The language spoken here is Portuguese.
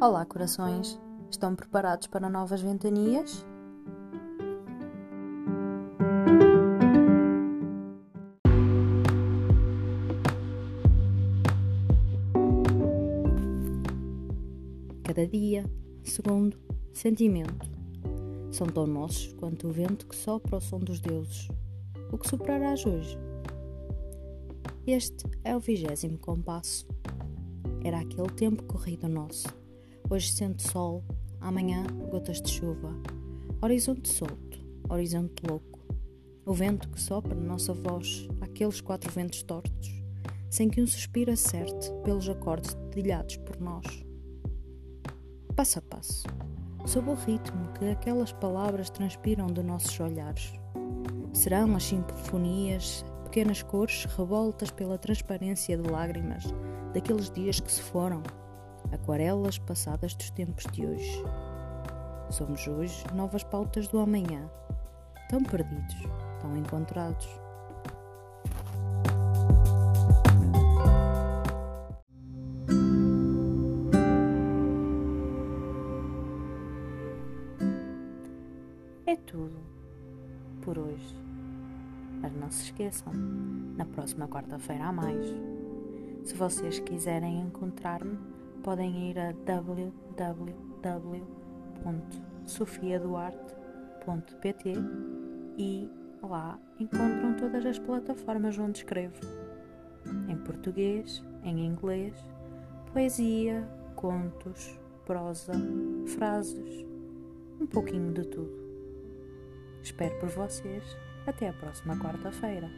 Olá, corações! Estão preparados para novas ventanias? Cada dia, segundo, sentimento são tão nossos quanto o vento que sopra ao som dos deuses. O que soprarás hoje? Este é o vigésimo compasso. Era aquele tempo corrido nosso. Hoje sente sol, amanhã gotas de chuva. Horizonte solto, horizonte louco. O vento que sopra na nossa voz, aqueles quatro ventos tortos, sem que um suspiro acerte pelos acordes dedilhados por nós. Passo a passo, sob o ritmo que aquelas palavras transpiram de nossos olhares. Serão as sinfonias pequenas cores revoltas pela transparência de lágrimas daqueles dias que se foram, aquarelas passadas dos tempos de hoje. Somos hoje novas pautas do amanhã, tão perdidos, tão encontrados. É tudo por hoje. Mas não se esqueçam, na próxima quarta-feira há mais. Se vocês quiserem encontrar-me, podem ir a www.sofiaduarte.pt e lá encontram todas as plataformas onde escrevo. Em português, em inglês, poesia, contos, prosa, frases, um pouquinho de tudo. Espero por vocês até a próxima quarta-feira.